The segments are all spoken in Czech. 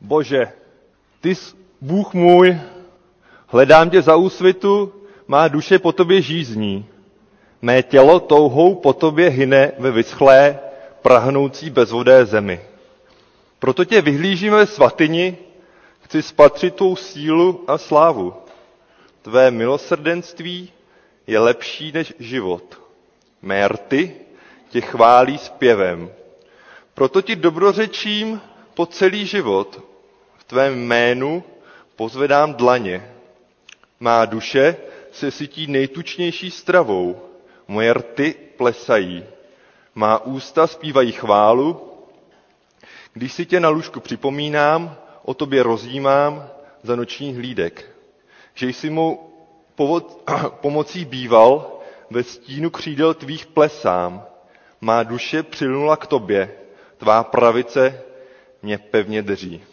Bože, ty jsi Bůh můj, hledám tě za úsvitu, má duše po tobě žízní. Mé tělo touhou po tobě hyne ve vyschlé, prahnoucí bezvodé zemi. Proto tě vyhlížíme ve svatyni, chci spatřit tvou sílu a slávu. Tvé milosrdenství je lepší než život. Mé rty tě chválí zpěvem. Proto ti dobrořečím po celý život. Tvém jménu pozvedám dlaně. Má duše se sytí nejtučnější stravou, moje rty plesají. Má ústa zpívají chválu, když si tě na lůžku připomínám, o tobě rozjímám za noční hlídek. Že jsi mu pomocí býval, ve stínu křídel tvých plesám. Má duše přilnula k tobě, tvá pravice mě pevně drží.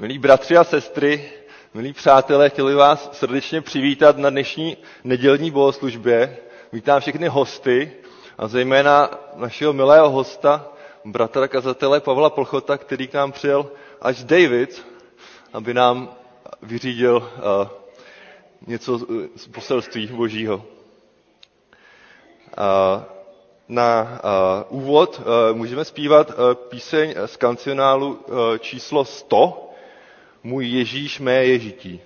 Milí bratři a sestry, milí přátelé, chtěli vás srdečně přivítat na dnešní nedělní bohoslužbě. Vítám všechny hosty a zejména našeho milého hosta, bratra kazatele Pavla Plchota, který k nám přijel až David, aby nám vyřídil uh, něco z poselství božího. Uh, na uh, úvod uh, můžeme zpívat uh, píseň z kancionálu uh, číslo 100, Můj Ježíš mé Ježití.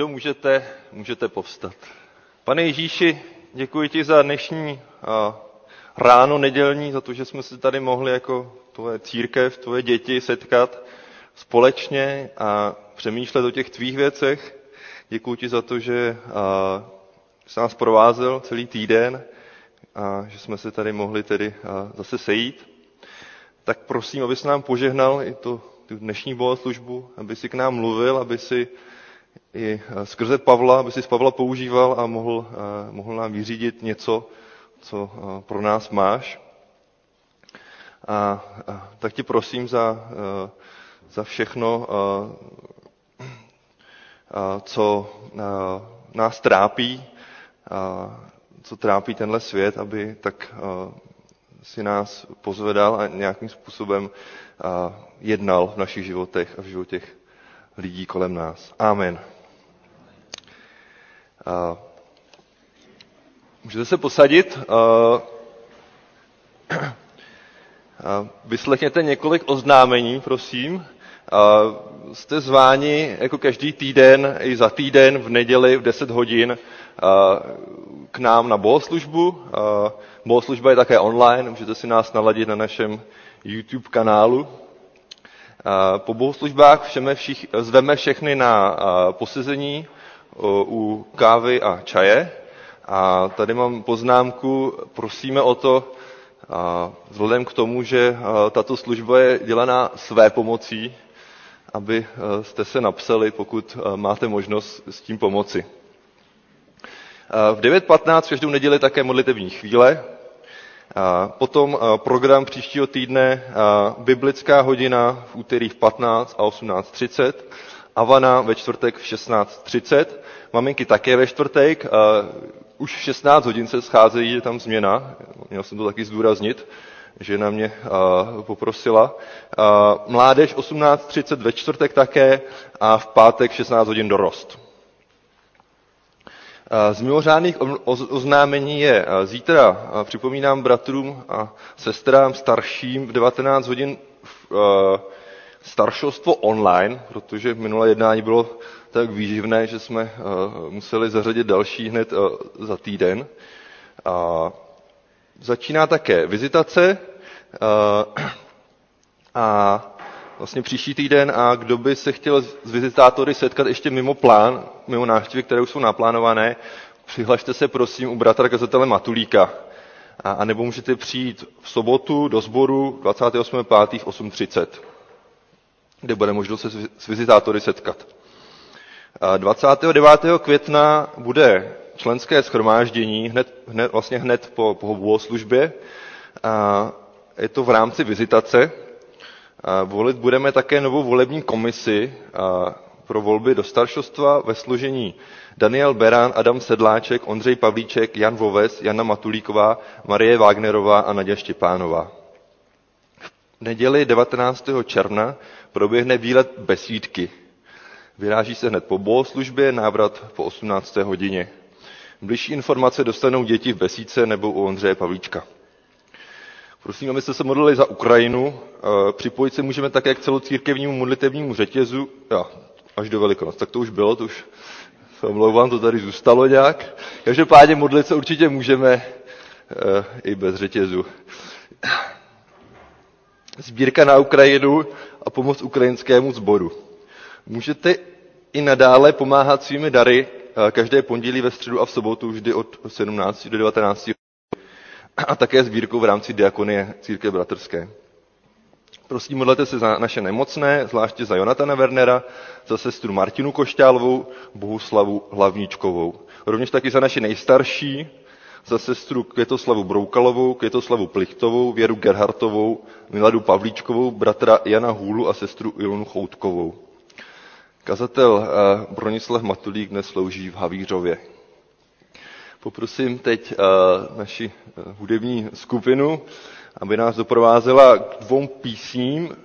Kdo můžete, můžete povstat. Pane Ježíši, děkuji ti za dnešní ráno nedělní, za to, že jsme se tady mohli jako tvoje církev, tvoje děti setkat společně a přemýšlet o těch tvých věcech. Děkuji ti za to, že jsi nás provázel celý týden a že jsme se tady mohli tedy zase sejít. Tak prosím, abys nám požehnal i to, tu dnešní bohoslužbu, aby si k nám mluvil, aby si i skrze Pavla, aby si z Pavla používal a mohl, mohl nám vyřídit něco, co pro nás máš. A, a tak ti prosím za, za všechno, co nás trápí, co trápí tenhle svět, aby tak si nás pozvedal a nějakým způsobem jednal v našich životech a v životech lidí kolem nás. Amen. Můžete se posadit. Vyslechněte několik oznámení, prosím. Jste zváni jako každý týden, i za týden v neděli v 10 hodin k nám na bohoslužbu. Bohoslužba je také online, můžete si nás naladit na našem YouTube kanálu. Po bohoslužbách všeme všich, zveme všechny na posezení u kávy a čaje. A tady mám poznámku, prosíme o to, vzhledem k tomu, že tato služba je dělaná své pomocí, aby jste se napsali, pokud máte možnost s tím pomoci. V 9.15 každou neděli také modlitevní chvíle. Potom program příštího týdne biblická hodina v úterý v 15 a 18.30, Avana ve čtvrtek v 16.30, maminky také ve čtvrtek, už v 16 hodin se scházejí, je tam změna, měl jsem to taky zdůraznit, že na mě poprosila. Mládež 18.30 ve čtvrtek také a v pátek 16 hodin dorost. Z mimořádných oznámení je zítra, připomínám bratrům a sestrám starším v 19 hodin staršostvo online, protože minulé jednání bylo tak výživné, že jsme museli zařadit další hned za týden. Začíná také vizitace a vlastně příští týden a kdo by se chtěl s vizitátory setkat ještě mimo plán, mimo návštěvy, které už jsou naplánované, přihlašte se prosím u bratra kazatele Matulíka. A, a nebo můžete přijít v sobotu do sboru 28.5. v 8.30, kde bude možnost se s vizitátory setkat. A 29. května bude členské schromáždění, hned, hned, vlastně hned po, po bohoslužbě. A je to v rámci vizitace, Volit budeme také novou volební komisi pro volby do staršostva ve složení Daniel Beran, Adam Sedláček, Ondřej Pavlíček, Jan Voves, Jana Matulíková, Marie Wagnerová a Naděja Štěpánová. V neděli 19. června proběhne výlet besídky. Vyráží se hned po bohoslužbě, návrat po 18. hodině. Bližší informace dostanou děti v besídce nebo u Ondřeje Pavlíčka. Prosím, abyste se modlili za Ukrajinu. Eh, připojit se můžeme také k celocírkevnímu modlitevnímu řetězu, ja, až do Velikonoc. Tak to už bylo, to už se omlouvám, to tady zůstalo nějak. Každopádně modlit se určitě můžeme e, i bez řetězu. Sbírka na Ukrajinu a pomoc ukrajinskému sboru. Můžete i nadále pomáhat svými dary eh, každé pondělí ve středu a v sobotu vždy od 17 do 19 a také sbírkou v rámci diakonie církve bratrské. Prosím, modlete se za naše nemocné, zvláště za Jonatana Wernera, za sestru Martinu Košťálovou, Bohuslavu Hlavníčkovou. Rovněž taky za naše nejstarší, za sestru Květoslavu Broukalovou, Květoslavu Plichtovou, Věru Gerhartovou, Miladu Pavlíčkovou, bratra Jana Hůlu a sestru Ilonu Choutkovou. Kazatel eh, Bronislav Matulík dnes slouží v Havířově. Poprosím teď uh, naši uh, hudební skupinu, aby nás doprovázela k dvou písním.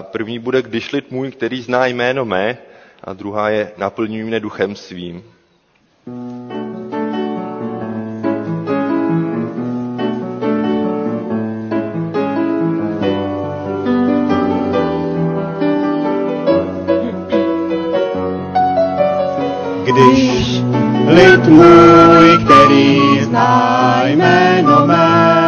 První bude Když lid můj, který zná jméno mé, a druhá je Naplňuj mne duchem svým. Když lid můj, který zná jméno mé,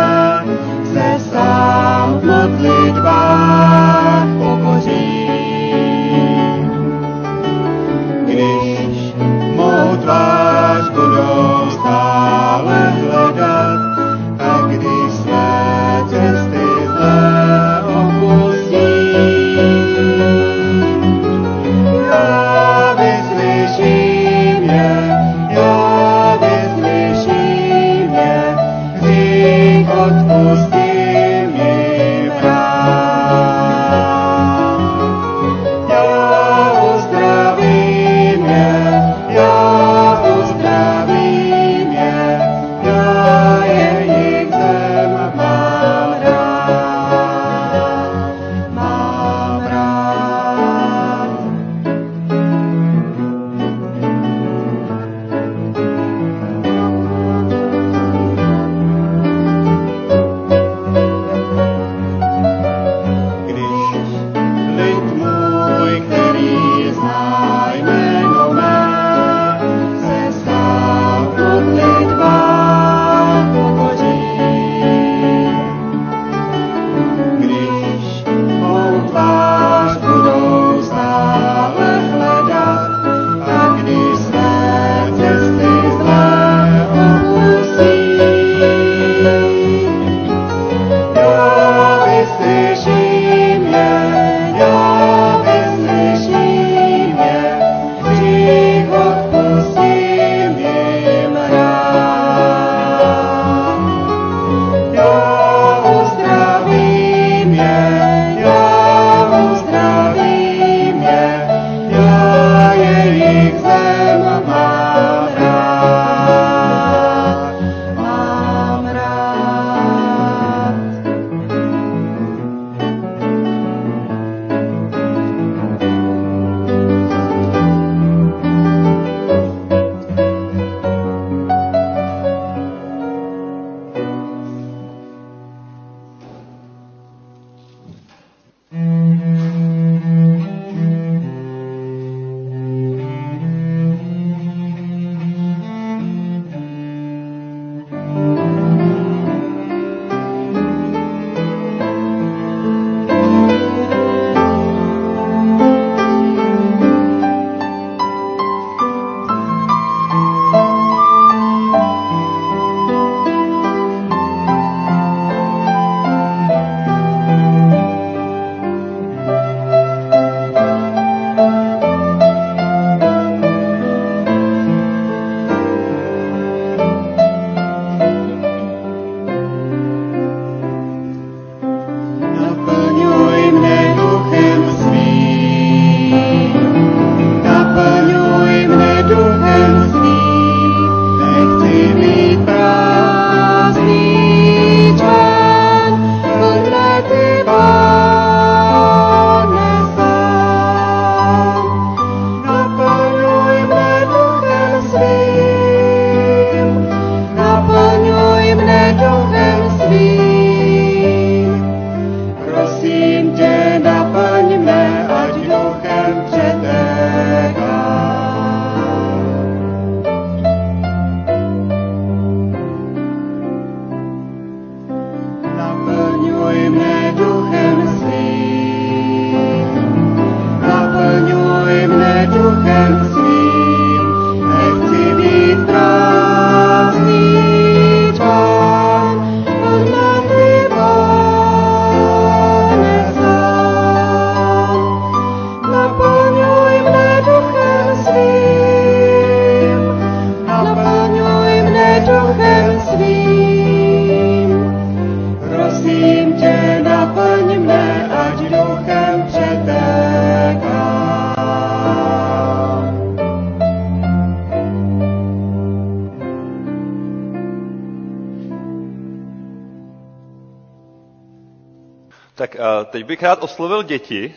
teď bych rád oslovil děti.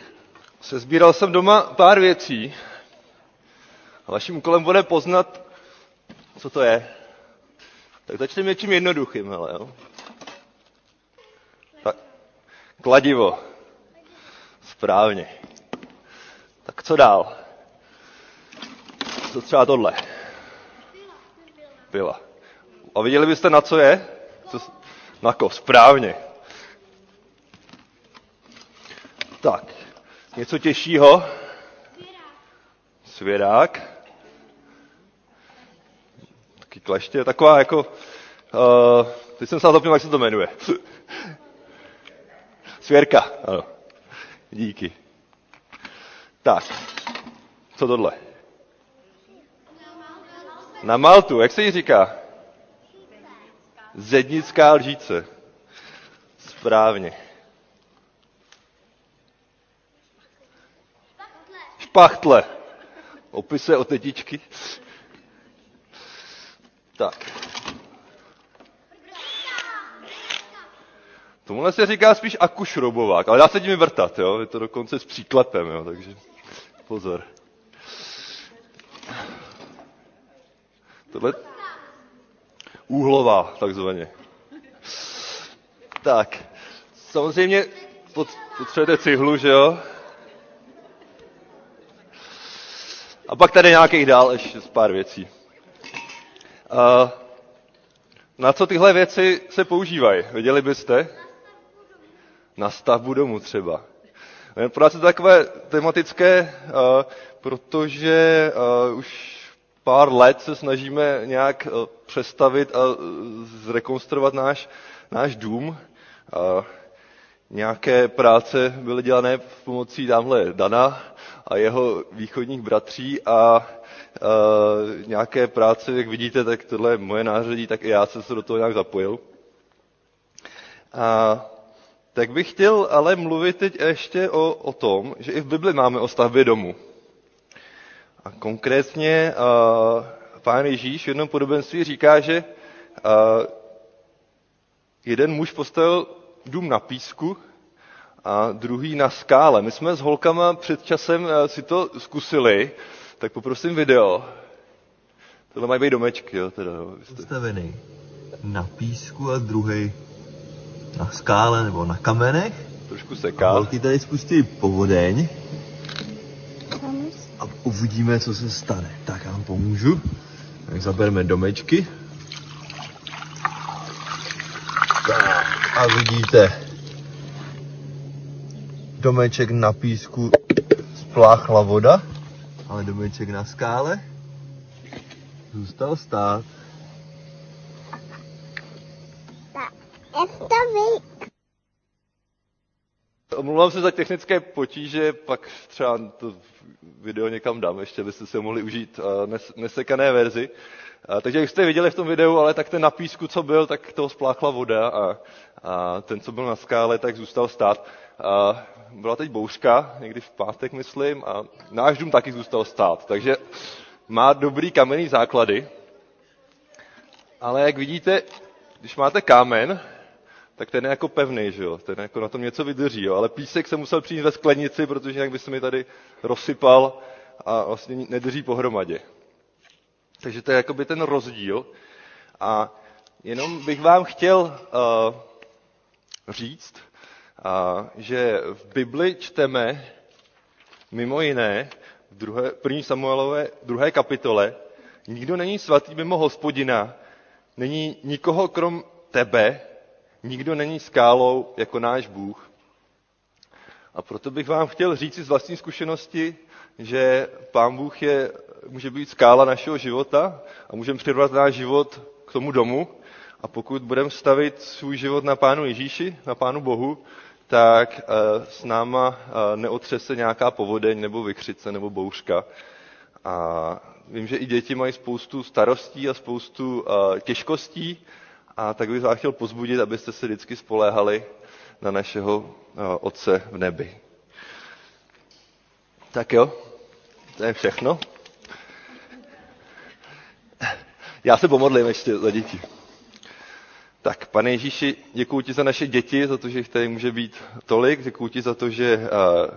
Sezbíral jsem doma pár věcí. A vaším úkolem bude poznat, co to je. Tak začneme něčím jednoduchým, hele, jo. Tak, kladivo. Správně. Tak co dál? Co třeba tohle? Pila. A viděli byste, na co je? Co, na ko, správně. Tak, něco těžšího? Svěrák. Taky kleště, taková jako... Uh, teď jsem se zapomněl, jak se to jmenuje. Svěrka, ano. Díky. Tak, co tohle? Na Maltu, jak se jí říká? Zednická lžíce. Správně. Špachtle. Opisuje o tetičky. Tak. Tomuhle se říká spíš akušrobovák, ale dá se tím vyvrtat, jo? Je to dokonce s příklepem, jo? Takže pozor. Tohle... Úhlová, takzvaně. Tak. Samozřejmě pot- potřebujete cihlu, že jo? A pak tady nějakých dál ještě z pár věcí. Uh, na co tyhle věci se používají? Věděli byste? Na stavbu domu třeba. Eh, Pro nás je to takové tematické, uh, protože už pár let se snažíme nějak přestavit a zrekonstruovat náš, náš dům. Nějaké práce byly dělané pomocí tamhle Dana a jeho východních bratří a uh, nějaké práce, jak vidíte, tak tohle je moje nářadí, tak i já jsem se do toho nějak zapojil. A tak bych chtěl ale mluvit teď ještě o, o tom, že i v Bibli máme o stavbě domu. A konkrétně uh, pán Ježíš v jednom podobenství říká, že uh, jeden muž postavil dům na písku a druhý na skále. My jsme s holkama před časem eh, si to zkusili, tak poprosím video. Tohle mají být domečky, jo, teda, jo. Jste- postavený na písku a druhý na skále nebo na kamenech. Trošku A seká. holky tady spustí povodeň a uvidíme, co se stane. Tak já vám pomůžu. Tak zabereme domečky. Tak, a vidíte, domeček na písku spláchla voda, ale domeček na skále zůstal stát. Omlouvám se za technické potíže, pak třeba to video někam dám, ještě abyste se mohli užít nes- nesekané verzi. Takže jak jste viděli v tom videu, ale tak ten na písku, co byl, tak toho spláchla voda a, a ten, co byl na skále, tak zůstal stát. A byla teď bouřka, někdy v pátek, myslím, a náš dům taky zůstal stát. Takže má dobrý kamenný základy, ale jak vidíte, když máte kámen, tak ten je jako pevný, že jo? Ten jako na tom něco vydrží, jo? Ale písek se musel přijít ve sklenici, protože jinak by se mi tady rozsypal a vlastně nedrží pohromadě. Takže to je jakoby ten rozdíl. A jenom bych vám chtěl uh, říct, uh, že v Bibli čteme mimo jiné v druhé, první Samuelové druhé kapitole, nikdo není svatý mimo hospodina, není nikoho krom tebe, nikdo není skálou jako náš Bůh. A proto bych vám chtěl říct z vlastní zkušenosti, že Pán Bůh je, může být skála našeho života a můžeme přirovnat náš život k tomu domu. A pokud budeme stavit svůj život na Pánu Ježíši, na Pánu Bohu, tak eh, s náma eh, neotřese nějaká povodeň nebo vykřice nebo bouřka. A vím, že i děti mají spoustu starostí a spoustu eh, těžkostí, a tak bych vás chtěl pozbudit, abyste se vždycky spoléhali na našeho Otce v nebi. Tak jo, to je všechno. Já se pomodlím ještě za děti. Tak, pane Ježíši, děkuji ti za naše děti, za to, že jich tady může být tolik. Děkuji ti za to, že a,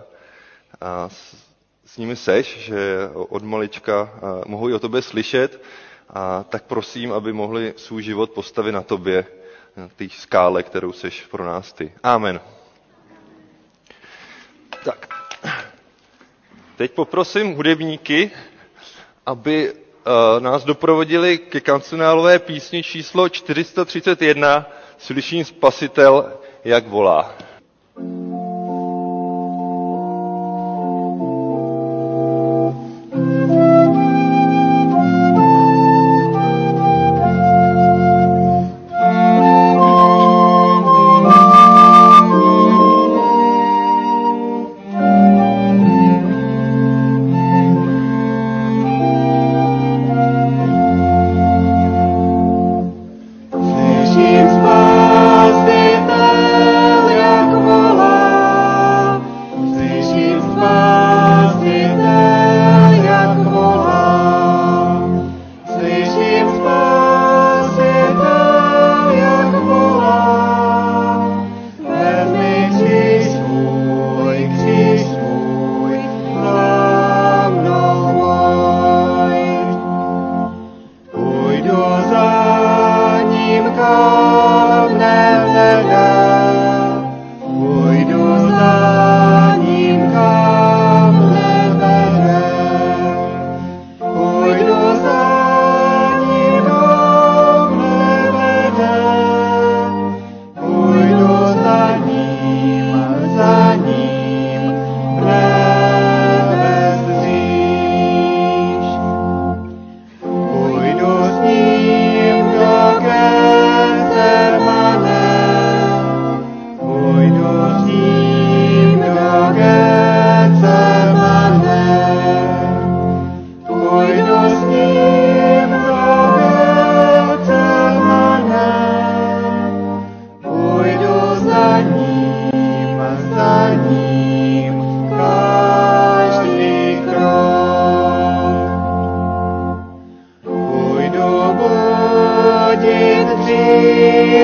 a, s, s nimi seš, že od malička a, mohou i o tobě slyšet. A tak prosím, aby mohli svůj život postavit na tobě, na té skále, kterou seš pro nás ty. Amen. Tak. Teď poprosím hudebníky, aby nás doprovodili ke kancionálové písni číslo 431 Slyším spasitel, jak volá.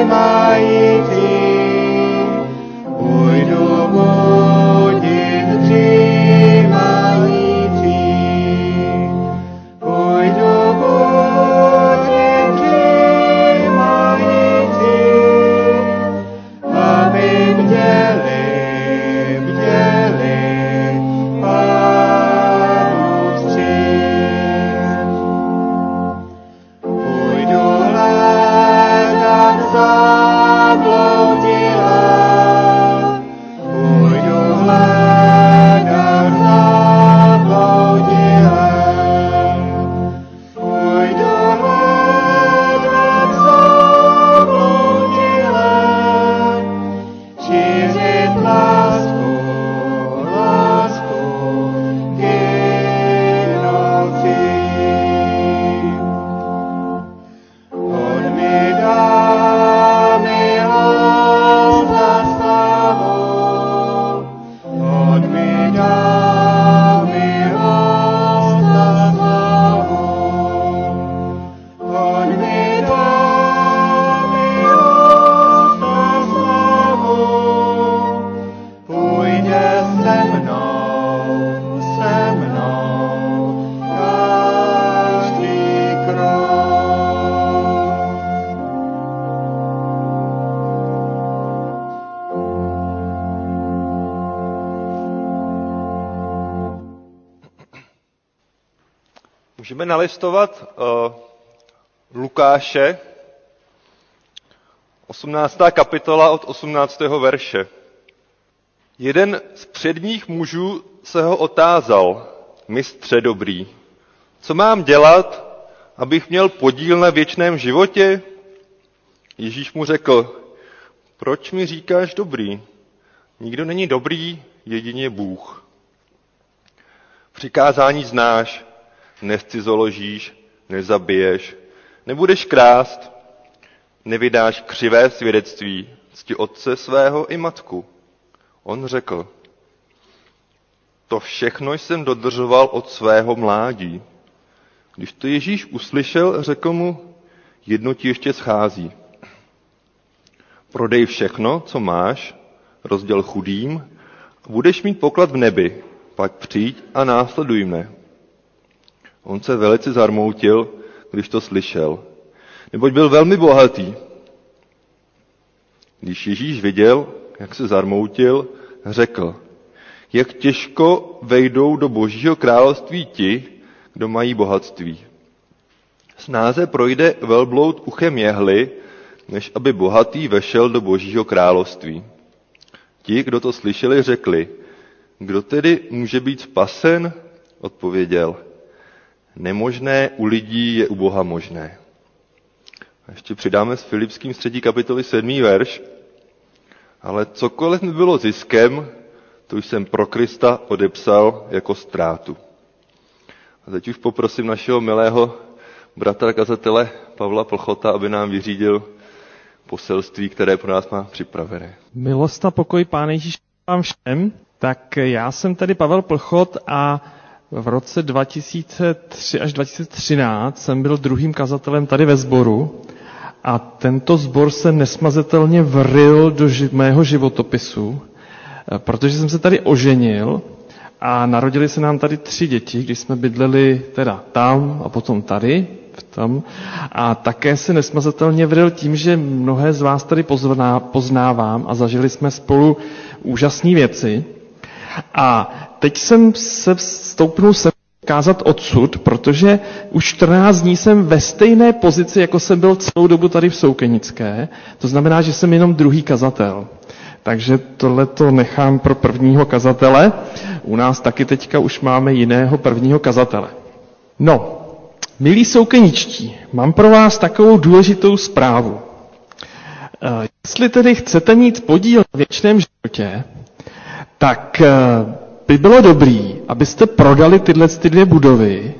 my nalistovat uh, Lukáše, 18. kapitola od 18. verše. Jeden z předních mužů se ho otázal, mistře dobrý, co mám dělat, abych měl podíl na věčném životě? Ježíš mu řekl, proč mi říkáš dobrý? Nikdo není dobrý, jedině Bůh. Přikázání znáš, nescizoložíš, nezabiješ, nebudeš krást, nevydáš křivé svědectví, cti otce svého i matku. On řekl, to všechno jsem dodržoval od svého mládí. Když to Ježíš uslyšel, řekl mu, jedno ti ještě schází. Prodej všechno, co máš, rozděl chudým a budeš mít poklad v nebi, pak přijď a následuj mne. On se velice zarmoutil, když to slyšel, neboť byl velmi bohatý. Když Ježíš viděl, jak se zarmoutil, řekl, jak těžko vejdou do božího království ti, kdo mají bohatství. Snáze projde velbloud uchem jehly, než aby bohatý vešel do božího království. Ti, kdo to slyšeli, řekli, kdo tedy může být spasen? Odpověděl, nemožné u lidí je u Boha možné. A ještě přidáme s Filipským 3. kapitoly 7. verš. Ale cokoliv mi bylo ziskem, to jsem pro Krista odepsal jako ztrátu. A teď už poprosím našeho milého bratra kazatele Pavla Plchota, aby nám vyřídil poselství, které pro nás má připravené. Milost a pokoj Páne Ježíš vám všem. Tak já jsem tady Pavel Plchot a v roce 2003 až 2013 jsem byl druhým kazatelem tady ve sboru a tento sbor se nesmazatelně vril do ži- mého životopisu, eh, protože jsem se tady oženil a narodili se nám tady tři děti, když jsme bydleli teda tam a potom tady, v tom. A také se nesmazatelně vril tím, že mnohé z vás tady pozná, poznávám a zažili jsme spolu úžasné věci. A teď jsem se stoupnul se kázat odsud, protože už 14 dní jsem ve stejné pozici, jako jsem byl celou dobu tady v Soukenické. To znamená, že jsem jenom druhý kazatel. Takže tohle to nechám pro prvního kazatele. U nás taky teďka už máme jiného prvního kazatele. No, milí soukeničtí, mám pro vás takovou důležitou zprávu. Eh, Jestli tedy chcete mít podíl na věčném životě, tak eh, by bylo dobrý, abyste prodali tyhle ty dvě budovy,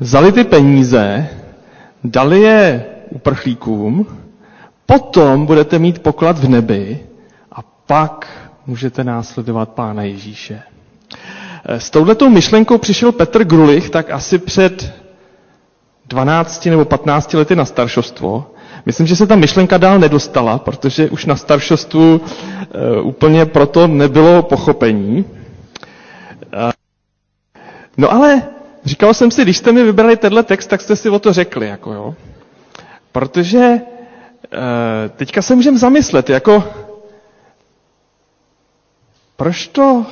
vzali ty peníze, dali je uprchlíkům, potom budete mít poklad v nebi a pak můžete následovat Pána Ježíše. Eh, S touhletou myšlenkou přišel Petr Grulich tak asi před 12 nebo 15 lety na staršostvo. Myslím, že se ta myšlenka dál nedostala, protože už na staršostvu e, úplně proto nebylo pochopení. E, no ale říkal jsem si, když jste mi vybrali tenhle text, tak jste si o to řekli, jako jo. Protože e, teďka se můžeme zamyslet, jako proč to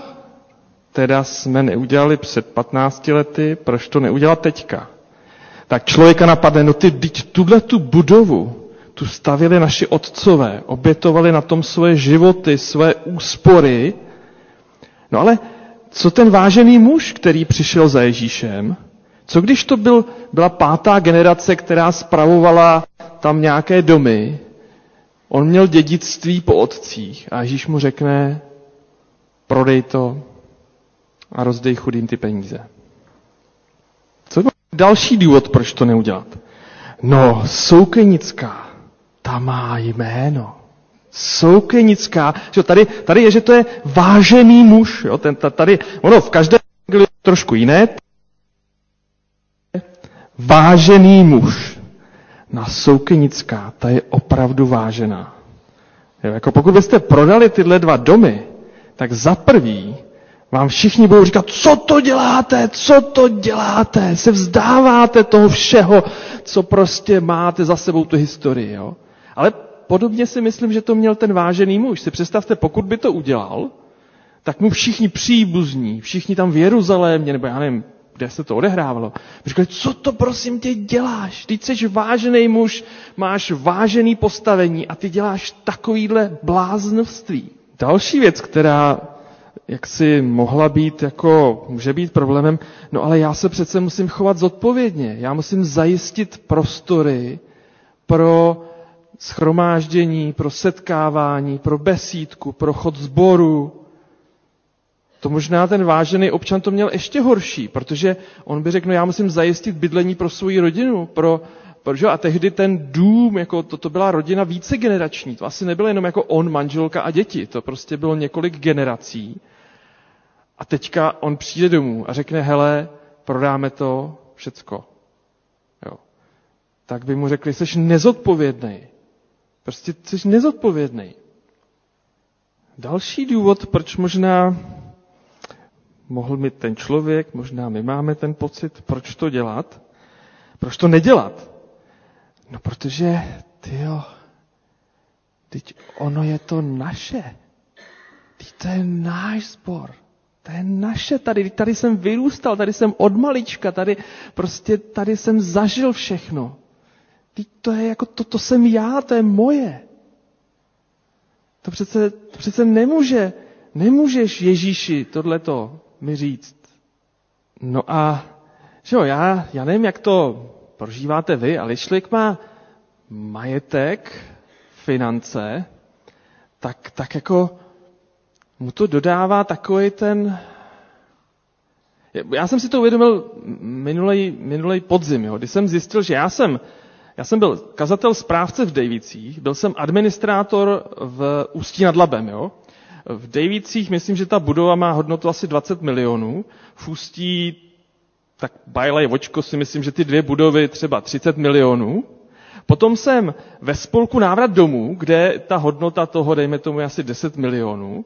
teda jsme neudělali před 15 lety, proč to neudělat teďka? Tak člověka napadne, no ty, teď tuhle tu budovu, tu stavili naši otcové, obětovali na tom svoje životy, své úspory. No ale co ten vážený muž, který přišel za Ježíšem? Co když to byl, byla pátá generace, která spravovala tam nějaké domy? On měl dědictví po otcích a Ježíš mu řekne, prodej to a rozdej chudým ty peníze. Co byl další důvod, proč to neudělat? No, Soukenická, ta má jméno. Soukenická, že tady, tady je, že to je vážený muž. Jo? Ten, tady, ono v každém je trošku jiné. Vážený muž. Na Soukenická, ta je opravdu vážená. Jo, jako pokud byste prodali tyhle dva domy, tak za prvý vám všichni budou říkat, co to děláte, co to děláte, se vzdáváte toho všeho, co prostě máte za sebou tu historii. Jo? Ale podobně si myslím, že to měl ten vážený muž. Si představte, pokud by to udělal, tak mu všichni příbuzní, všichni tam v Jeruzalémě, nebo já nevím, kde se to odehrávalo, říkali, co to prosím tě děláš? Ty jsi vážený muž, máš vážený postavení a ty děláš takovýhle bláznoství. Další věc, která jak si mohla být jako, může být problémem, no ale já se přece musím chovat zodpovědně. Já musím zajistit prostory pro schromáždění, pro setkávání, pro besídku, pro chod zboru. To možná ten vážený občan to měl ještě horší, protože on by řekl, no já musím zajistit bydlení pro svou rodinu, pro, protože a tehdy ten dům, jako to, to byla rodina více generační, to asi nebylo jenom jako on, manželka a děti, to prostě bylo několik generací. A teďka on přijde domů a řekne, hele, prodáme to všecko. Jo. Tak by mu řekli, jsi nezodpovědný. Prostě jsi nezodpovědný. Další důvod, proč možná mohl mít ten člověk, možná my máme ten pocit, proč to dělat, proč to nedělat. No protože, ty jo, teď ono je to naše. Teď to je náš sbor. To je naše tady, tady jsem vyrůstal, tady jsem od malička, tady prostě tady jsem zažil všechno. Teď to je jako, to, to jsem já, to je moje. To přece, to přece nemůže, nemůžeš Ježíši tohleto mi říct. No a, že jo, já, já nevím, jak to prožíváte vy, ale člověk má majetek, finance, tak, tak jako mu to dodává takový ten... Já jsem si to uvědomil minulej, minulej podzim, jo, kdy jsem zjistil, že já jsem, já jsem byl kazatel správce v Dejvicích, byl jsem administrátor v Ústí nad Labem. Jo. V Dejvicích myslím, že ta budova má hodnotu asi 20 milionů. V Ústí, tak bajlej vočko si myslím, že ty dvě budovy třeba 30 milionů. Potom jsem ve spolku Návrat domů, kde ta hodnota toho, dejme tomu, asi 10 milionů.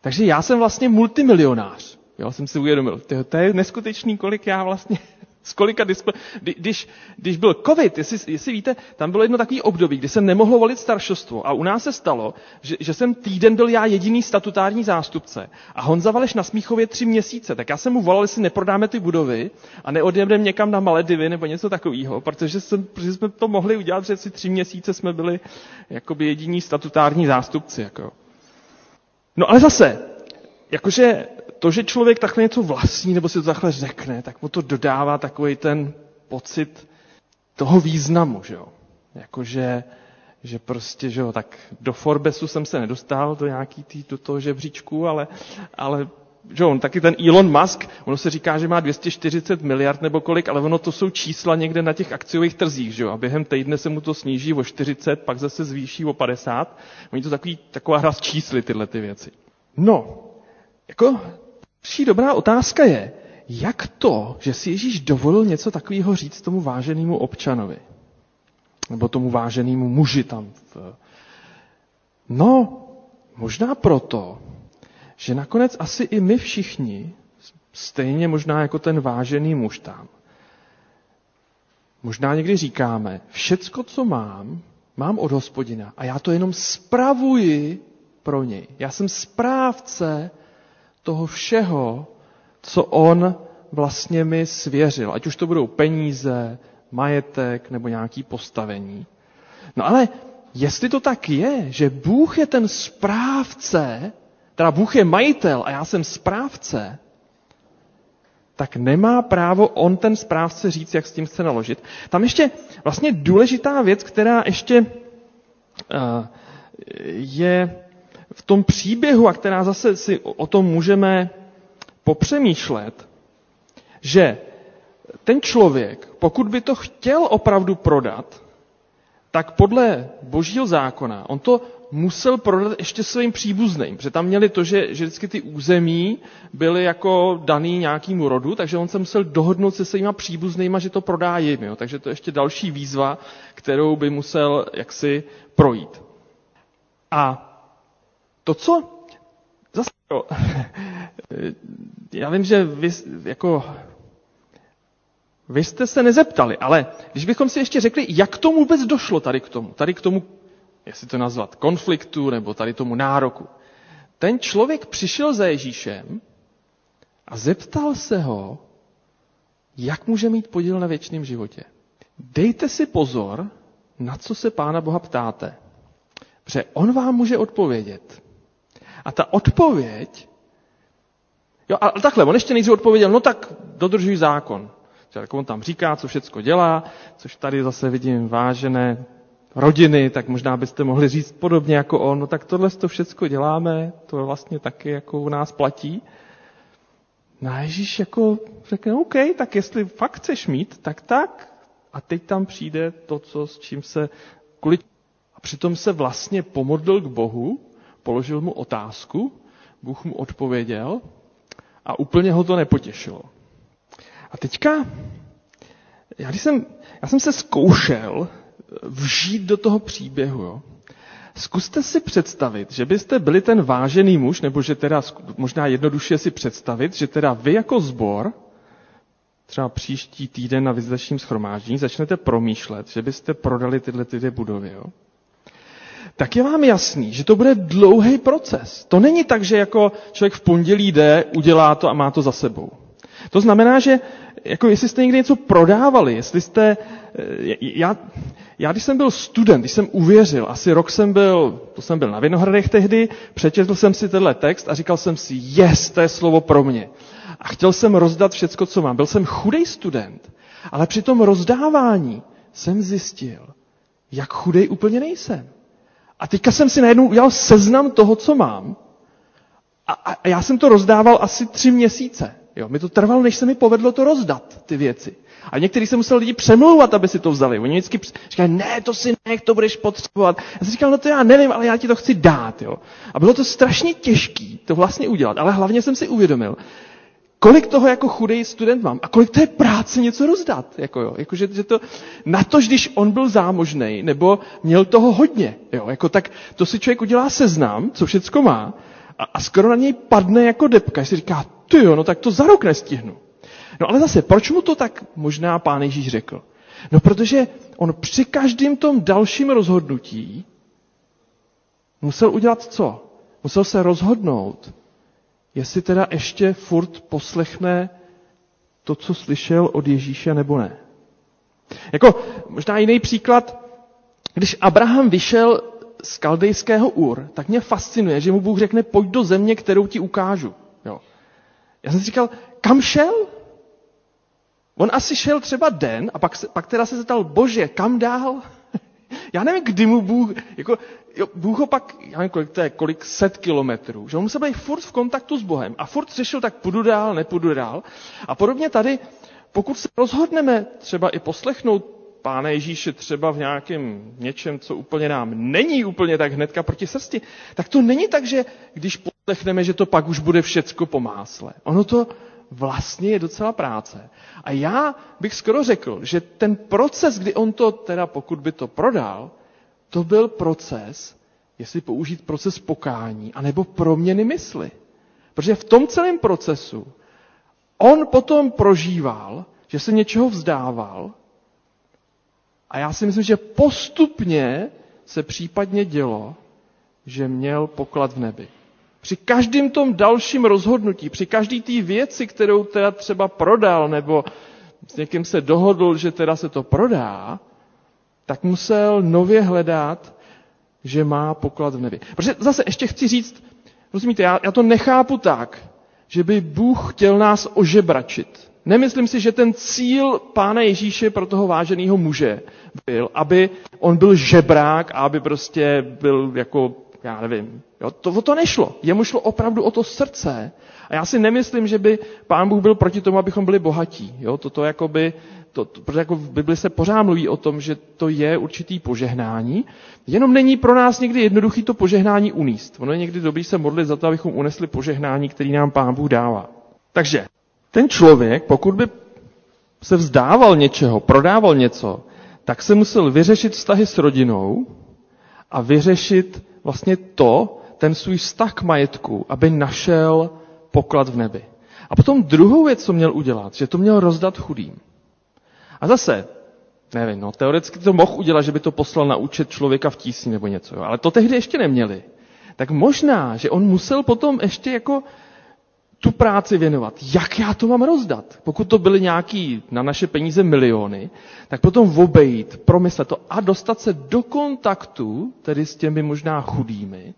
Takže já jsem vlastně multimilionář. Jo, jsem si uvědomil, to je neskutečný, kolik já vlastně, z kolika disple... Když, když byl covid, jestli, jestli víte, tam bylo jedno takový období, kdy jsem nemohl volit staršostvo a u nás se stalo, že, že jsem týden byl já jediný statutární zástupce a Honza Valeš na Smíchově tři měsíce, tak já jsem mu volal, jestli neprodáme ty budovy a neodjedeme někam na Maledivy nebo něco takového, protože, jsem, protože jsme to mohli udělat, že si tři měsíce jsme byli jakoby jediní statutární zástupci. Jako. No ale zase, jakože to, že člověk takhle něco vlastní nebo si to takhle řekne, tak mu to dodává takový ten pocit toho významu, že jo. Jakože, že prostě, že jo, tak do Forbesu jsem se nedostal, do nějaký tý, do toho žebříčku, ale, ale že on taky ten Elon Musk, ono se říká, že má 240 miliard nebo kolik, ale ono to jsou čísla někde na těch akciových trzích, že jo? A během týdne se mu to sníží o 40, pak zase zvýší o 50. Oni to takový, taková hra s čísly, tyhle ty věci. No, jako Další dobrá otázka je, jak to, že si Ježíš dovolil něco takového říct tomu váženému občanovi? Nebo tomu váženému muži tam. V... No, možná proto, že nakonec asi i my všichni, stejně možná jako ten vážený muž tam, možná někdy říkáme, všecko, co mám, mám od hospodina a já to jenom spravuji pro něj. Já jsem správce toho všeho, co on vlastně mi svěřil. Ať už to budou peníze, majetek nebo nějaký postavení. No ale jestli to tak je, že Bůh je ten správce, teda Bůh je majitel a já jsem správce, tak nemá právo on ten správce říct, jak s tím chce naložit. Tam ještě vlastně důležitá věc, která ještě uh, je v tom příběhu, a která zase si o tom můžeme popřemýšlet, že ten člověk, pokud by to chtěl opravdu prodat, tak podle božího zákona on to musel prodat ještě svým příbuzným, protože tam měli to, že, že vždycky ty území byly jako daný nějakému rodu, takže on se musel dohodnout se svýma příbuznýma, že to prodá jim. Jo. Takže to je ještě další výzva, kterou by musel jaksi projít. A to, co zase, jo, já vím, že vy, jako, vy jste se nezeptali, ale když bychom si ještě řekli, jak tomu vůbec došlo tady k tomu, tady k tomu, jestli to nazvat, konfliktu nebo tady tomu nároku. Ten člověk přišel za Ježíšem a zeptal se ho, jak může mít podíl na věčném životě. Dejte si pozor, na co se Pána Boha ptáte. Protože on vám může odpovědět. A ta odpověď Jo, a takhle, on ještě nejdřív odpověděl, no tak dodržuj zákon. Tak on tam říká, co všecko dělá, což tady zase vidím vážené rodiny, tak možná byste mohli říct podobně jako on, no tak tohle to všecko děláme, to vlastně taky jako u nás platí. No a Ježíš jako řekne, OK, tak jestli fakt chceš mít, tak tak. A teď tam přijde to, co, s čím se kvůli... A přitom se vlastně pomodlil k Bohu, položil mu otázku, Bůh mu odpověděl a úplně ho to nepotěšilo. A teďka, já, když jsem, já jsem se zkoušel vžít do toho příběhu. Jo. Zkuste si představit, že byste byli ten vážený muž, nebo že teda možná jednoduše si představit, že teda vy jako zbor, třeba příští týden na vizitačním schromáždění, začnete promýšlet, že byste prodali tyhle ty dvě budovy. Jo. Tak je vám jasný, že to bude dlouhý proces. To není tak, že jako člověk v pondělí jde, udělá to a má to za sebou. To znamená, že jako jestli jste někdy něco prodávali, jestli jste, eh, já, já když jsem byl student, když jsem uvěřil, asi rok jsem byl, to jsem byl na Vinohradech tehdy, přečetl jsem si tenhle text a říkal jsem si, yes, to je slovo pro mě. A chtěl jsem rozdat všecko, co mám. Byl jsem chudej student, ale při tom rozdávání jsem zjistil, jak chudej úplně nejsem. A teďka jsem si najednou udělal seznam toho, co mám. A, a já jsem to rozdával asi tři měsíce. Jo, mi to trvalo, než se mi povedlo to rozdat, ty věci. A někteří se museli lidi přemlouvat, aby si to vzali. Oni vždycky říkali, ne, to si nech, to budeš potřebovat. Já jsem říkal, no to já nevím, ale já ti to chci dát. Jo. A bylo to strašně těžké to vlastně udělat. Ale hlavně jsem si uvědomil, kolik toho jako chudý student mám a kolik to je práce něco rozdat. Jako jo, jako že, že to, na to, když on byl zámožný, nebo měl toho hodně, jo, jako tak to si člověk udělá seznam, co všecko má, a, a skoro na něj padne jako depka, že si říká, ty jo, no tak to za rok nestihnu. No ale zase, proč mu to tak možná pán Ježíš řekl? No protože on při každém tom dalším rozhodnutí musel udělat co? Musel se rozhodnout, jestli teda ještě furt poslechne to, co slyšel od Ježíše, nebo ne. Jako možná jiný příklad, když Abraham vyšel z kaldejského Ur, tak mě fascinuje, že mu Bůh řekne, pojď do země, kterou ti ukážu. Jo. Já jsem si říkal, kam šel? On asi šel třeba den a pak, pak teda se zeptal, bože, kam dál? Já nevím, kdy mu Bůh, jako, jo, Bůh ho pak, já nevím, kolik to je, kolik set kilometrů, že on musel být furt v kontaktu s Bohem a furt řešil, tak půjdu dál, nepůjdu dál. A podobně tady, pokud se rozhodneme třeba i poslechnout Pána Ježíše třeba v nějakém něčem, co úplně nám není úplně tak hnedka proti srsti, tak to není tak, že když poslechneme, že to pak už bude všecko po másle. Ono to vlastně je docela práce. A já bych skoro řekl, že ten proces, kdy on to, teda pokud by to prodal, to byl proces, jestli použít proces pokání, anebo proměny mysli. Protože v tom celém procesu on potom prožíval, že se něčeho vzdával a já si myslím, že postupně se případně dělo, že měl poklad v nebi. Při každém tom dalším rozhodnutí, při každé té věci, kterou teda třeba prodal, nebo s někým se dohodl, že teda se to prodá, tak musel nově hledat, že má poklad v nebi. Protože zase ještě chci říct, rozumíte, já, já to nechápu tak, že by Bůh chtěl nás ožebračit. Nemyslím si, že ten cíl Pána Ježíše pro toho váženého muže byl, aby on byl žebrák a aby prostě byl jako, já nevím, jo, to o to nešlo. Jemu šlo opravdu o to srdce. A já si nemyslím, že by Pán Bůh byl proti tomu, abychom byli bohatí. Jo, toto jakoby, to, to, protože jako v Bibli se pořád mluví o tom, že to je určitý požehnání, jenom není pro nás někdy jednoduchý to požehnání uníst. Ono je někdy dobrý se modlit za to, abychom unesli požehnání, který nám Pán Bůh dává. Takže ten člověk, pokud by se vzdával něčeho, prodával něco, tak se musel vyřešit vztahy s rodinou a vyřešit vlastně to, ten svůj vztah k majetku, aby našel poklad v nebi. A potom druhou věc, co měl udělat, že to měl rozdat chudým. A zase, nevím, no, teoreticky to mohl udělat, že by to poslal na účet člověka v tísni nebo něco, jo, ale to tehdy ještě neměli. Tak možná, že on musel potom ještě jako tu práci věnovat. Jak já to mám rozdat? Pokud to byly nějaký na naše peníze miliony, tak potom obejít, promyslet to a dostat se do kontaktu, tedy s těmi možná chudými,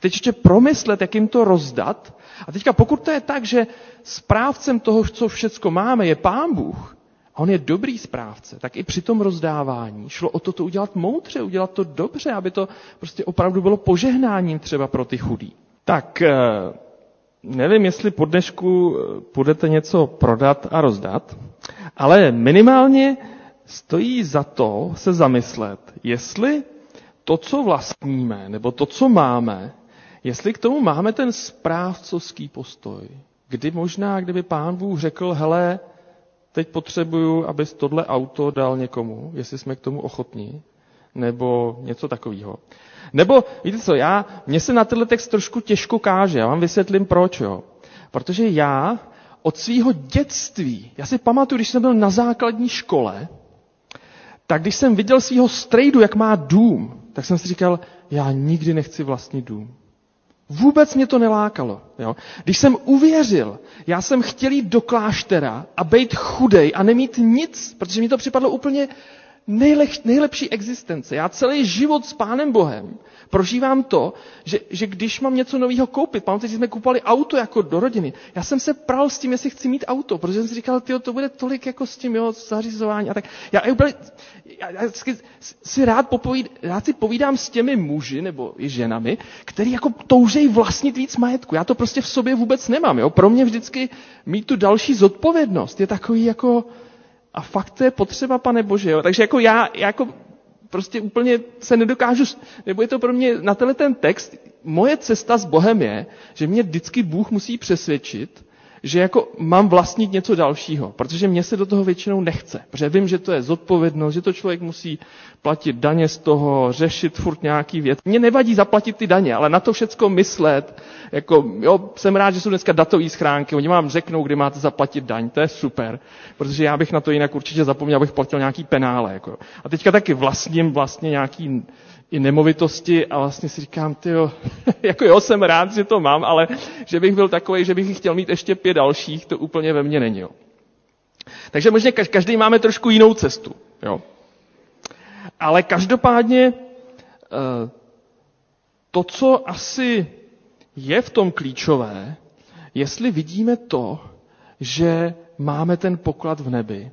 teď ještě promyslet, jak jim to rozdat. A teďka pokud to je tak, že správcem toho, co všecko máme, je Pán Bůh, a on je dobrý správce, tak i při tom rozdávání šlo o to, to udělat moudře, udělat to dobře, aby to prostě opravdu bylo požehnáním třeba pro ty chudí. Tak, eh, nevím, jestli po dnešku eh, budete něco prodat a rozdat, ale minimálně stojí za to se zamyslet, jestli to, co vlastníme, nebo to, co máme, jestli k tomu máme ten správcovský postoj, kdy možná, kdyby pán Bůh řekl, hele, teď potřebuju, abys tohle auto dal někomu, jestli jsme k tomu ochotní, nebo něco takového. Nebo, víte co, já, mně se na tenhle text trošku těžko káže, já vám vysvětlím proč, jo. Protože já od svého dětství, já si pamatuju, když jsem byl na základní škole, tak když jsem viděl svého strejdu, jak má dům, tak jsem si říkal, já nikdy nechci vlastní dům. Vůbec mě to nelákalo. Jo? Když jsem uvěřil, já jsem chtěl jít do kláštera a být chudej a nemít nic, protože mi to připadlo úplně nejlep, nejlepší existence. Já celý život s Pánem Bohem prožívám to, že, že když mám něco nového koupit, pamatujte, že jsme kupovali auto jako do rodiny, já jsem se pral s tím, jestli chci mít auto, protože jsem si říkal, tyjo, to bude tolik jako s tím jo, zařizování a tak. Já, já, já, já si rád, popovíd, rád si povídám s těmi muži nebo i ženami, který jako toužejí vlastnit víc majetku. Já to prostě v sobě vůbec nemám. Jo? Pro mě vždycky mít tu další zodpovědnost je takový jako, a fakt to je potřeba, pane Bože. Jo? Takže jako já, já jako prostě úplně se nedokážu, nebo je to pro mě na tenhle ten text, moje cesta s Bohem je, že mě vždycky Bůh musí přesvědčit, že jako mám vlastnit něco dalšího, protože mě se do toho většinou nechce. Protože vím, že to je zodpovědnost, že to člověk musí platit daně z toho, řešit furt nějaký věc. Mně nevadí zaplatit ty daně, ale na to všecko myslet. Jako, jo, jsem rád, že jsou dneska datové schránky, oni vám řeknou, kdy máte zaplatit daň, to je super, protože já bych na to jinak určitě zapomněl, abych platil nějaký penále. Jako. A teďka taky vlastním vlastně nějaký i nemovitosti a vlastně si říkám, ty jako jo, jsem rád, že to mám, ale že bych byl takový, že bych chtěl mít ještě pět dalších, to úplně ve mně není. Jo. Takže možná každý máme trošku jinou cestu. Jo. Ale každopádně eh, to, co asi je v tom klíčové, jestli vidíme to, že máme ten poklad v nebi,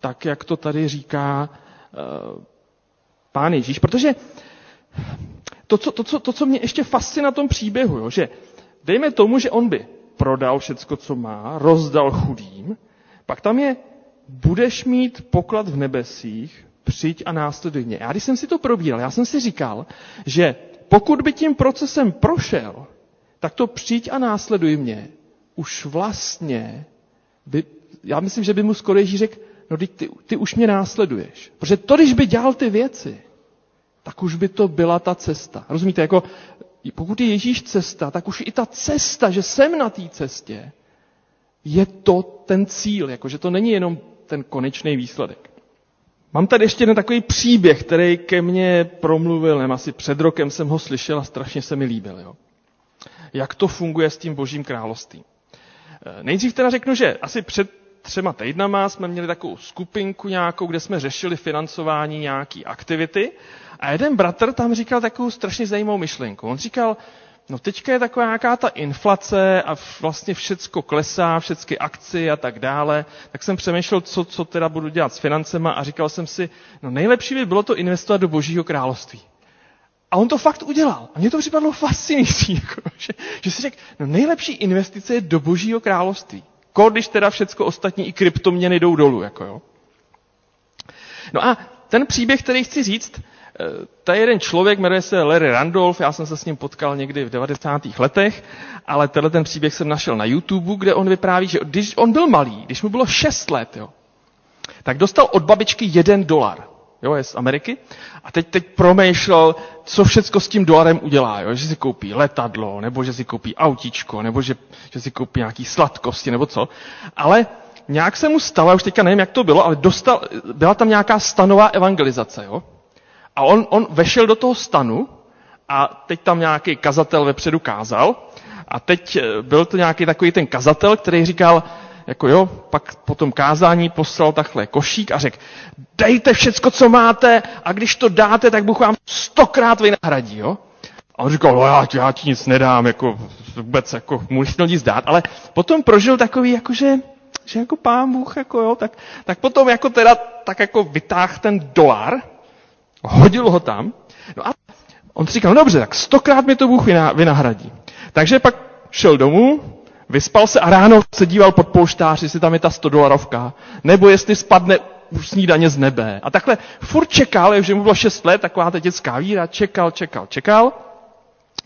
tak jak to tady říká eh, pán Ježíš. Protože to, co, to, co, to, co mě ještě fascinuje na tom příběhu, jo, že dejme tomu, že on by prodal všecko, co má, rozdal chudým, pak tam je, budeš mít poklad v nebesích, přijď a následuj mě. Já když jsem si to probíral, já jsem si říkal, že pokud by tím procesem prošel, tak to přijď a následuj mě, už vlastně, by, já myslím, že by mu skoro Ježíš řekl, no ty, ty, už mě následuješ. Protože to, když by dělal ty věci, tak už by to byla ta cesta. Rozumíte, jako pokud je Ježíš cesta, tak už i ta cesta, že jsem na té cestě, je to ten cíl, jako že to není jenom ten konečný výsledek. Mám tady ještě jeden takový příběh, který ke mně promluvil, nevím, asi před rokem jsem ho slyšel a strašně se mi líbil. Jo. Jak to funguje s tím božím královstvím. E, nejdřív teda řeknu, že asi před třema týdnama jsme měli takovou skupinku nějakou, kde jsme řešili financování nějaký aktivity a jeden bratr tam říkal takovou strašně zajímavou myšlenku. On říkal, no teďka je taková nějaká ta inflace a vlastně všecko klesá, všechny akci a tak dále, tak jsem přemýšlel, co, co teda budu dělat s financema a říkal jsem si, no nejlepší by bylo to investovat do božího království. A on to fakt udělal. A mně to připadlo fascinující, jako, že, že si řekl, no nejlepší investice je do božího království. Ko, když teda všecko ostatní i kryptoměny jdou dolů. Jako jo. No a ten příběh, který chci říct, to je jeden člověk, jmenuje se Larry Randolph, já jsem se s ním potkal někdy v 90. letech, ale tenhle ten příběh jsem našel na YouTube, kde on vypráví, že když on byl malý, když mu bylo 6 let, jo, tak dostal od babičky jeden dolar. Jo, je z Ameriky. A teď, teď promýšlel, co všecko s tím dolarem udělá. Jo? Že si koupí letadlo, nebo že si koupí autíčko, nebo že, že si koupí nějaký sladkosti, nebo co. Ale nějak se mu stalo, už teďka nevím, jak to bylo, ale dostal, byla tam nějaká stanová evangelizace. Jo? A on, on vešel do toho stanu a teď tam nějaký kazatel vepředu kázal a teď eh, byl to nějaký takový ten kazatel, který říkal, jako jo, pak po tom kázání poslal takhle košík a řekl, dejte všecko, co máte a když to dáte, tak Bůh vám stokrát vynahradí, jo. A on říkal, no já, já ti nic nedám, jako vůbec jako mu nechtěl nic dát, ale potom prožil takový, jako že, že jako pán Bůh, jako jo, tak, tak potom jako teda tak jako vytáhl ten dolar, hodil ho tam, no a on říkal, no dobře, tak stokrát mi to Bůh vyna- vynahradí. Takže pak šel domů, vyspal se a ráno se díval pod polštář, jestli tam je ta 100 dolarovka, nebo jestli spadne snídaně z nebe. A takhle furt čekal, že mu bylo 6 let, taková ta dětská víra, čekal, čekal, čekal,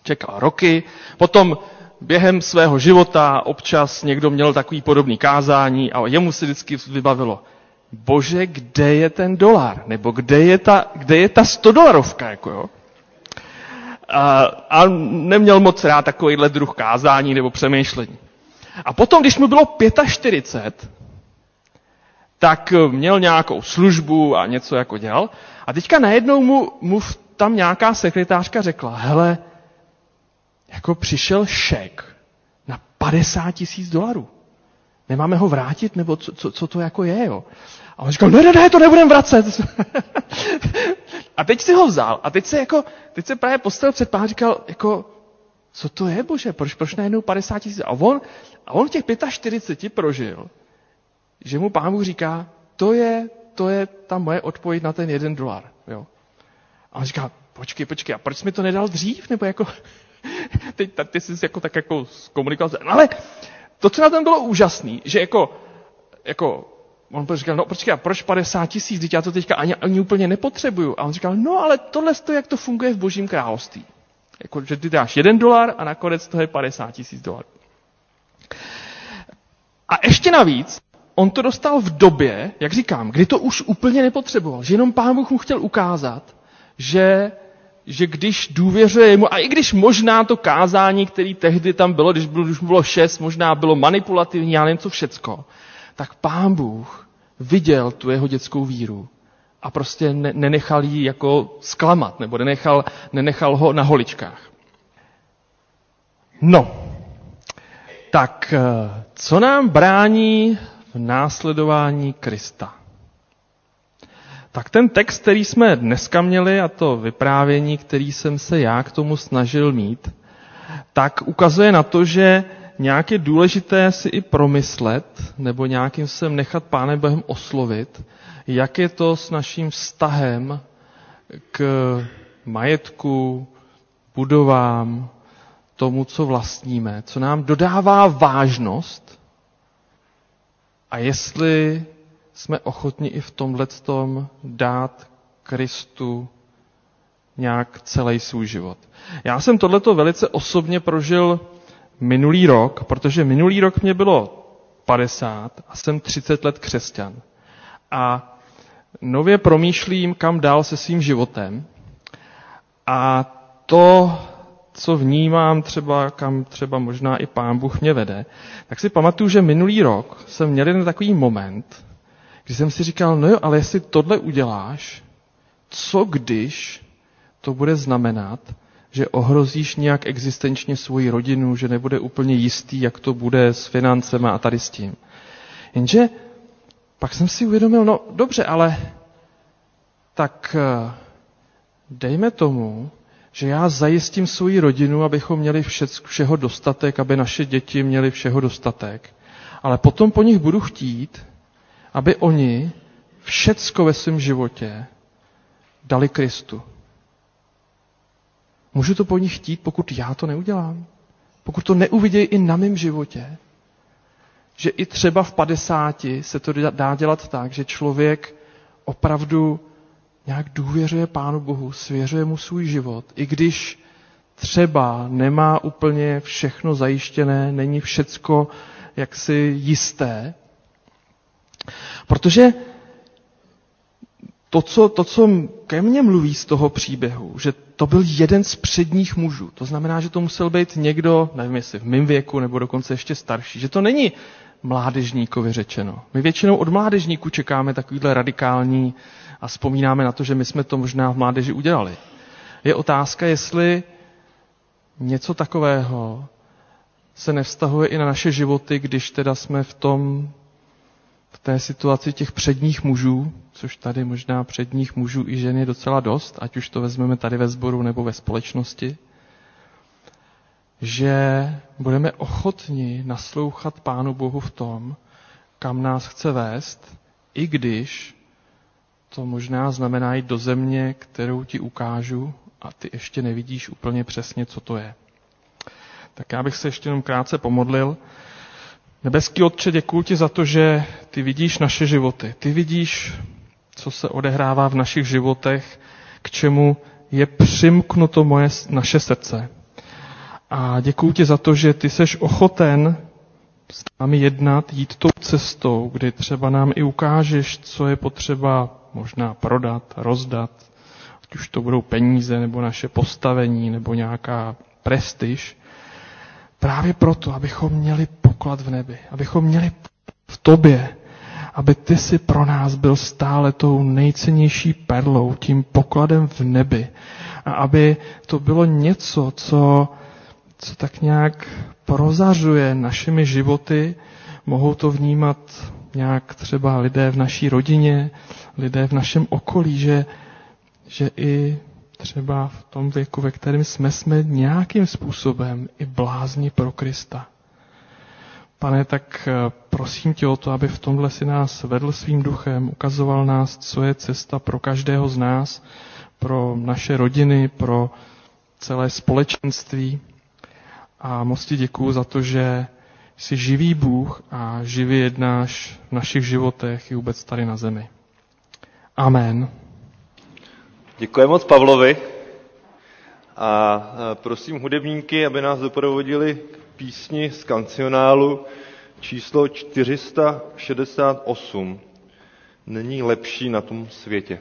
čekal roky, potom během svého života občas někdo měl takový podobný kázání a jemu se vždycky vybavilo, bože, kde je ten dolar? Nebo kde je ta, kde je ta 100 dolarovka? Jako jo? A, a neměl moc rád takovýhle druh kázání nebo přemýšlení. A potom, když mu bylo 45, tak měl nějakou službu a něco jako dělal. A teďka najednou mu, mu tam nějaká sekretářka řekla, hele, jako přišel šek na 50 tisíc dolarů. Nemáme ho vrátit, nebo co, co, co to jako je, jo? A on říkal, ne, ne, ne, to nebudem vracet. a teď si ho vzal a teď se jako, teď se právě postavil před pán a říkal, jako, co to je, bože, proč, proč najednou 50 tisíc? A on, a on těch 45 prožil, že mu pán Bůh říká, to je, to je ta moje odpověď na ten jeden dolar. Jo. A on říká, počkej, počkej, a proč mi to nedal dřív? Nebo jako, teď ty jsi jako tak jako komunikoval. No ale to, co na tom bylo úžasný, že jako, jako on říkal, no počkej, proč 50 tisíc, já to teďka ani, ani úplně nepotřebuju. A on říkal, no ale tohle je, jak to funguje v božím království. Jako, že ty dáš jeden dolar a nakonec to je 50 tisíc dolarů. A ještě navíc, on to dostal v době, jak říkám, kdy to už úplně nepotřeboval. Že jenom pán Bůh mu chtěl ukázat, že, že když důvěřuje jemu, a i když možná to kázání, který tehdy tam bylo, když, bylo, když mu bylo šest, možná bylo manipulativní, já nevím co všecko, tak pán Bůh viděl tu jeho dětskou víru a prostě ne, nenechal ji jako zklamat, nebo nenechal, nenechal ho na holičkách. No, tak co nám brání v následování Krista? Tak ten text, který jsme dneska měli, a to vyprávění, který jsem se já k tomu snažil mít, tak ukazuje na to, že nějak je důležité si i promyslet, nebo nějakým sem nechat Pánem Bohem oslovit, jak je to s naším vztahem k majetku, budovám, tomu, co vlastníme, co nám dodává vážnost a jestli jsme ochotni i v tomhletom dát Kristu nějak celý svůj život. Já jsem tohleto velice osobně prožil minulý rok, protože minulý rok mě bylo 50 a jsem 30 let křesťan. A nově promýšlím, kam dál se svým životem. A to, co vnímám třeba, kam třeba možná i pán Bůh mě vede, tak si pamatuju, že minulý rok jsem měl jeden takový moment, kdy jsem si říkal, no jo, ale jestli tohle uděláš, co když to bude znamenat, že ohrozíš nějak existenčně svoji rodinu, že nebude úplně jistý, jak to bude s financemi a tady s tím. Jenže pak jsem si uvědomil, no dobře, ale tak eh, dejme tomu, že já zajistím svoji rodinu, abychom měli vše, všeho dostatek, aby naše děti měly všeho dostatek. Ale potom po nich budu chtít, aby oni všecko ve svém životě dali Kristu. Můžu to po nich chtít, pokud já to neudělám? Pokud to neuvidějí i na mém životě? Že i třeba v 50 se to dá dělat tak, že člověk opravdu nějak důvěřuje Pánu Bohu, svěřuje mu svůj život, i když třeba nemá úplně všechno zajištěné, není všecko jaksi jisté. Protože to co, to, co ke mně mluví z toho příběhu, že to byl jeden z předních mužů. To znamená, že to musel být někdo, nevím jestli v mém věku, nebo dokonce ještě starší. Že to není mládežníkovi řečeno. My většinou od mládežníků čekáme takovýhle radikální a vzpomínáme na to, že my jsme to možná v mládeži udělali. Je otázka, jestli něco takového se nevztahuje i na naše životy, když teda jsme v tom, té situaci těch předních mužů, což tady možná předních mužů i žen je docela dost, ať už to vezmeme tady ve sboru nebo ve společnosti. že budeme ochotni naslouchat Pánu Bohu v tom, kam nás chce vést, i když to možná znamená jít do země, kterou ti ukážu a ty ještě nevidíš úplně přesně, co to je. Tak já bych se ještě jenom krátce pomodlil. Nebeský Otče, děkuji ti za to, že ty vidíš naše životy. Ty vidíš, co se odehrává v našich životech, k čemu je přimknuto moje, naše srdce. A děkuji ti za to, že ty seš ochoten s námi jednat, jít tou cestou, kdy třeba nám i ukážeš, co je potřeba možná prodat, rozdat, ať už to budou peníze, nebo naše postavení, nebo nějaká prestiž. Právě proto, abychom měli poklad v nebi, abychom měli v tobě, aby ty si pro nás byl stále tou nejcennější perlou, tím pokladem v nebi. A aby to bylo něco, co, co tak nějak prozařuje našimi životy, mohou to vnímat nějak třeba lidé v naší rodině, lidé v našem okolí, že, že i třeba v tom věku, ve kterém jsme, jsme nějakým způsobem i blázni pro Krista. Pane, tak eh, prosím tě o to, aby v tomhle si nás vedl svým duchem, ukazoval nás, co je cesta pro každého z nás, pro naše rodiny, pro celé společenství. A moc ti děkuju za to, že jsi živý Bůh a živě jednáš v našich životech i vůbec tady na zemi. Amen. Děkuji moc Pavlovi a prosím hudebníky, aby nás doprovodili k písni z kancionálu číslo 468. Není lepší na tom světě.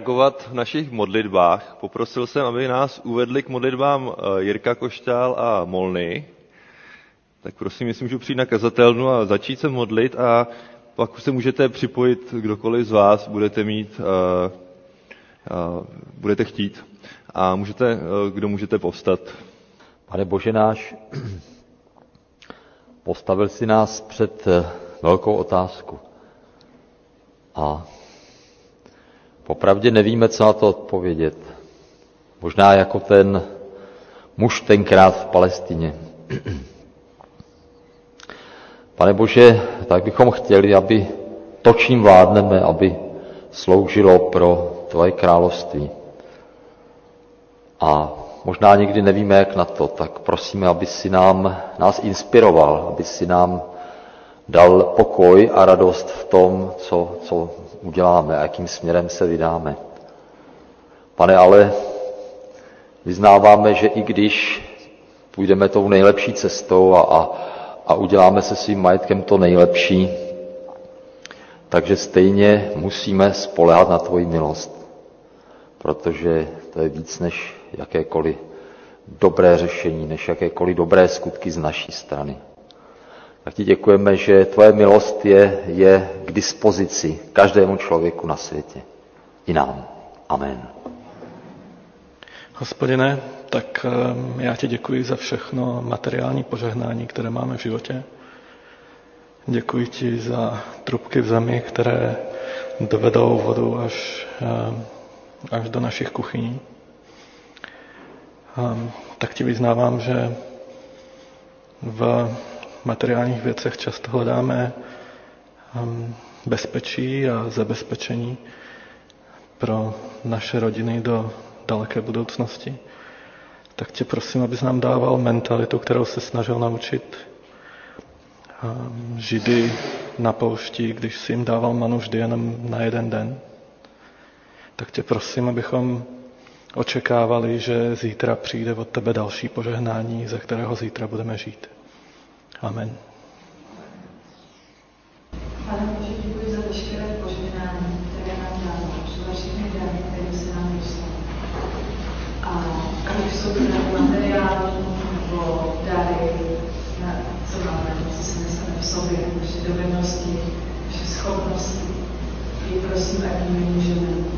Reagovat v našich modlitbách. Poprosil jsem, aby nás uvedli k modlitbám eh, Jirka Košťál a Molny. Tak prosím, jestli můžu přijít na kazatelnu a začít se modlit a pak se můžete připojit kdokoliv z vás, budete mít, uh, uh, budete chtít. A můžete, uh, kdo můžete povstat. Pane Bože náš, postavil si nás před velkou otázku. A popravdě nevíme, co na to odpovědět. Možná jako ten muž tenkrát v Palestině. Pane Bože, tak bychom chtěli, aby to, čím vládneme, aby sloužilo pro Tvoje království. A možná někdy nevíme, jak na to, tak prosíme, aby si nám, nás inspiroval, aby si nám dal pokoj a radost v tom, co, co uděláme a jakým směrem se vydáme. Pane, ale vyznáváme, že i když půjdeme tou nejlepší cestou a, a, a uděláme se svým majetkem to nejlepší, takže stejně musíme spolehat na tvoji milost, protože to je víc než jakékoliv dobré řešení, než jakékoliv dobré skutky z naší strany. Tak ti děkujeme, že tvoje milost je, je k dispozici každému člověku na světě. I nám. Amen. Hospodine, tak ehm, já ti děkuji za všechno materiální požehnání, které máme v životě. Děkuji ti za trubky v zemi, které dovedou vodu až, ehm, až do našich kuchyní. Ehm, tak ti vyznávám, že v materiálních věcech často hledáme bezpečí a zabezpečení pro naše rodiny do daleké budoucnosti, tak tě prosím, abys nám dával mentalitu, kterou se snažil naučit Židy na poušti, když si jim dával manu vždy jenom na jeden den. Tak tě prosím, abychom očekávali, že zítra přijde od tebe další požehnání, ze kterého zítra budeme žít. Amen. Pane Bože, děkuji za veškeré požehnání, které nám dáváš, za všechny dary, které se nám dostaly. A ať jsou to materiální nebo dary, na, co máme, co si neseme v sobě, naše dovednosti, naše schopnosti. I prosím, ať my můžeme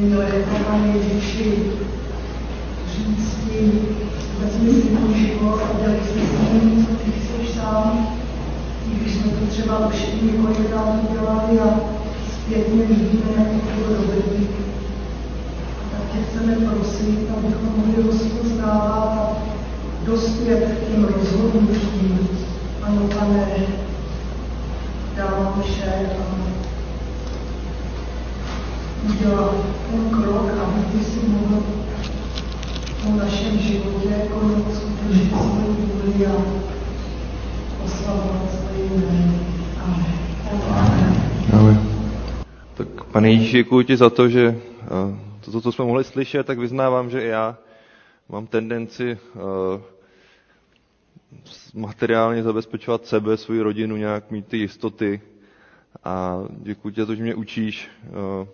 Milé Pane Ježíši, říct ti, vezmi si můj život a dělej si s ty chceš sám. I když jsme to třeba už několikrát udělali a zpětně vidíme, jak to bylo dobrý. Tak tě chceme prosit, abychom mohli rozpoznávat a dospět k těm rozhodnutím. Ano, pane, dávám vše a udělat ten krok, aby ty si mohl v našem životě konec skutečně svou vůli a oslavovat svoji jméno. Amen. Amen. Tak pane Ježíši, děkuji ti za to, že eh, to, co jsme mohli slyšet, tak vyznávám, že i já mám tendenci uh, materiálně zabezpečovat sebe, svoji rodinu, nějak mít ty jistoty. A děkuji tě, že mě učíš, eh,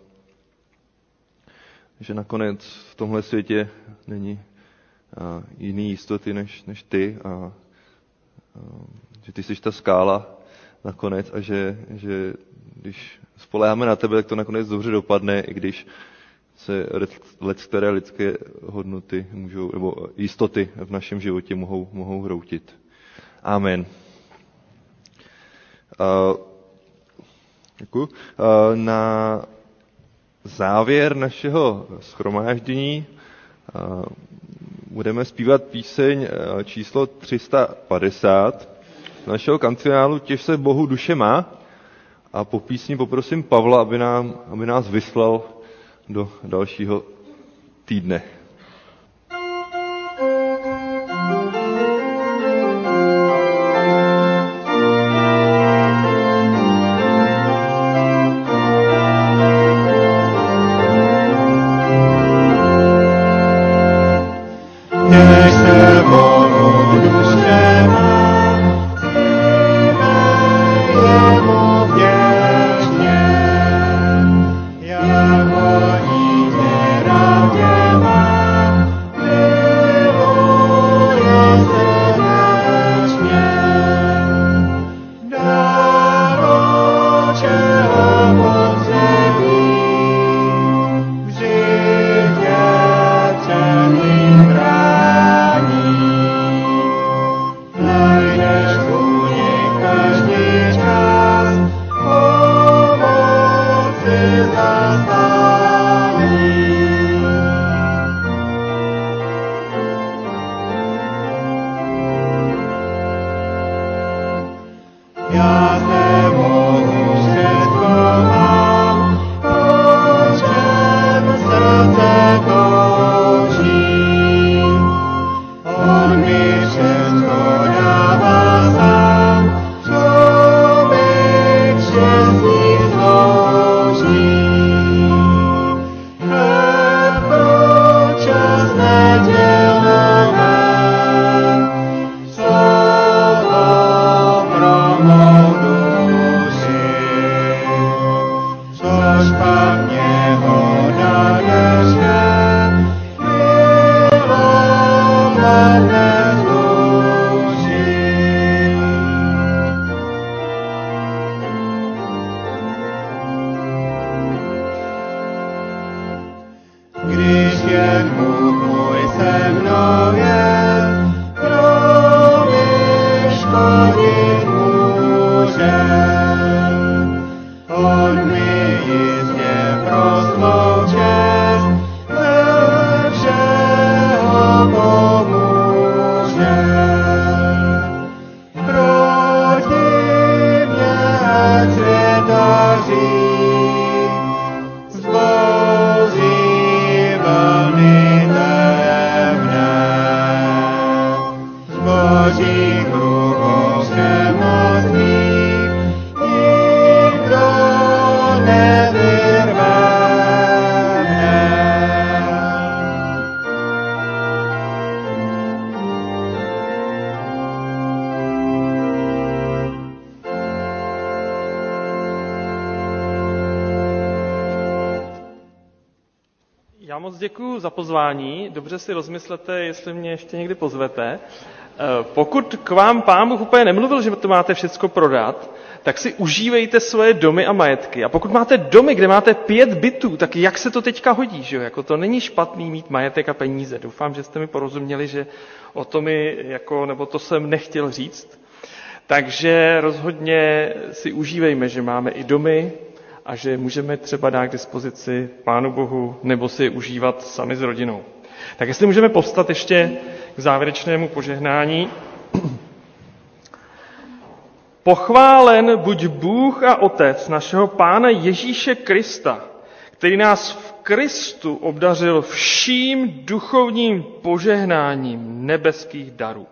že nakonec v tomhle světě není eh, jiný jistoty než, než ty a že ty jsi ta skála nakonec a že, že když spoléháme na tebe, tak to nakonec dobře dopadne, i když se let, které lidské hodnoty můžou, nebo jistoty v našem životě mohou, mohou hroutit. Amen. Uh, děkuji. Uh, na závěr našeho schromáždění budeme zpívat píseň číslo 350 našeho kancionálu Těž se Bohu duše má. A po písni poprosím Pavla, aby, nám, aby nás vyslal do dalšího týdne. Pozvání, dobře si rozmyslete, jestli mě ještě někdy pozvete. Eh, pokud k vám pán Bůh úplně nemluvil, že to máte všechno prodat, tak si užívejte svoje domy a majetky. A pokud máte domy, kde máte pět bytů, tak jak se to teďka hodí? Že? Jako to není špatný mít majetek a peníze. Doufám, že jste mi porozuměli, že o to mi, jako, nebo to jsem nechtěl říct. Takže rozhodně si užívejme, že máme i domy, a že můžeme třeba dát k dispozici Pánu Bohu nebo si užívat sami s rodinou. Tak jestli můžeme povstat ještě k závěrečnému požehnání. Pochválen buď Bůh a Otec našeho Pána Ježíše Krista, který nás v Kristu obdařil vším duchovním požehnáním nebeských darů.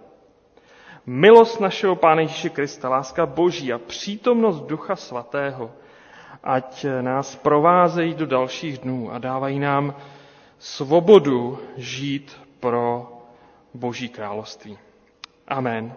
Milost našeho Pána Ježíše Krista, láska Boží a přítomnost Ducha Svatého ať nás provázejí do dalších dnů a dávají nám svobodu žít pro Boží království. Amen.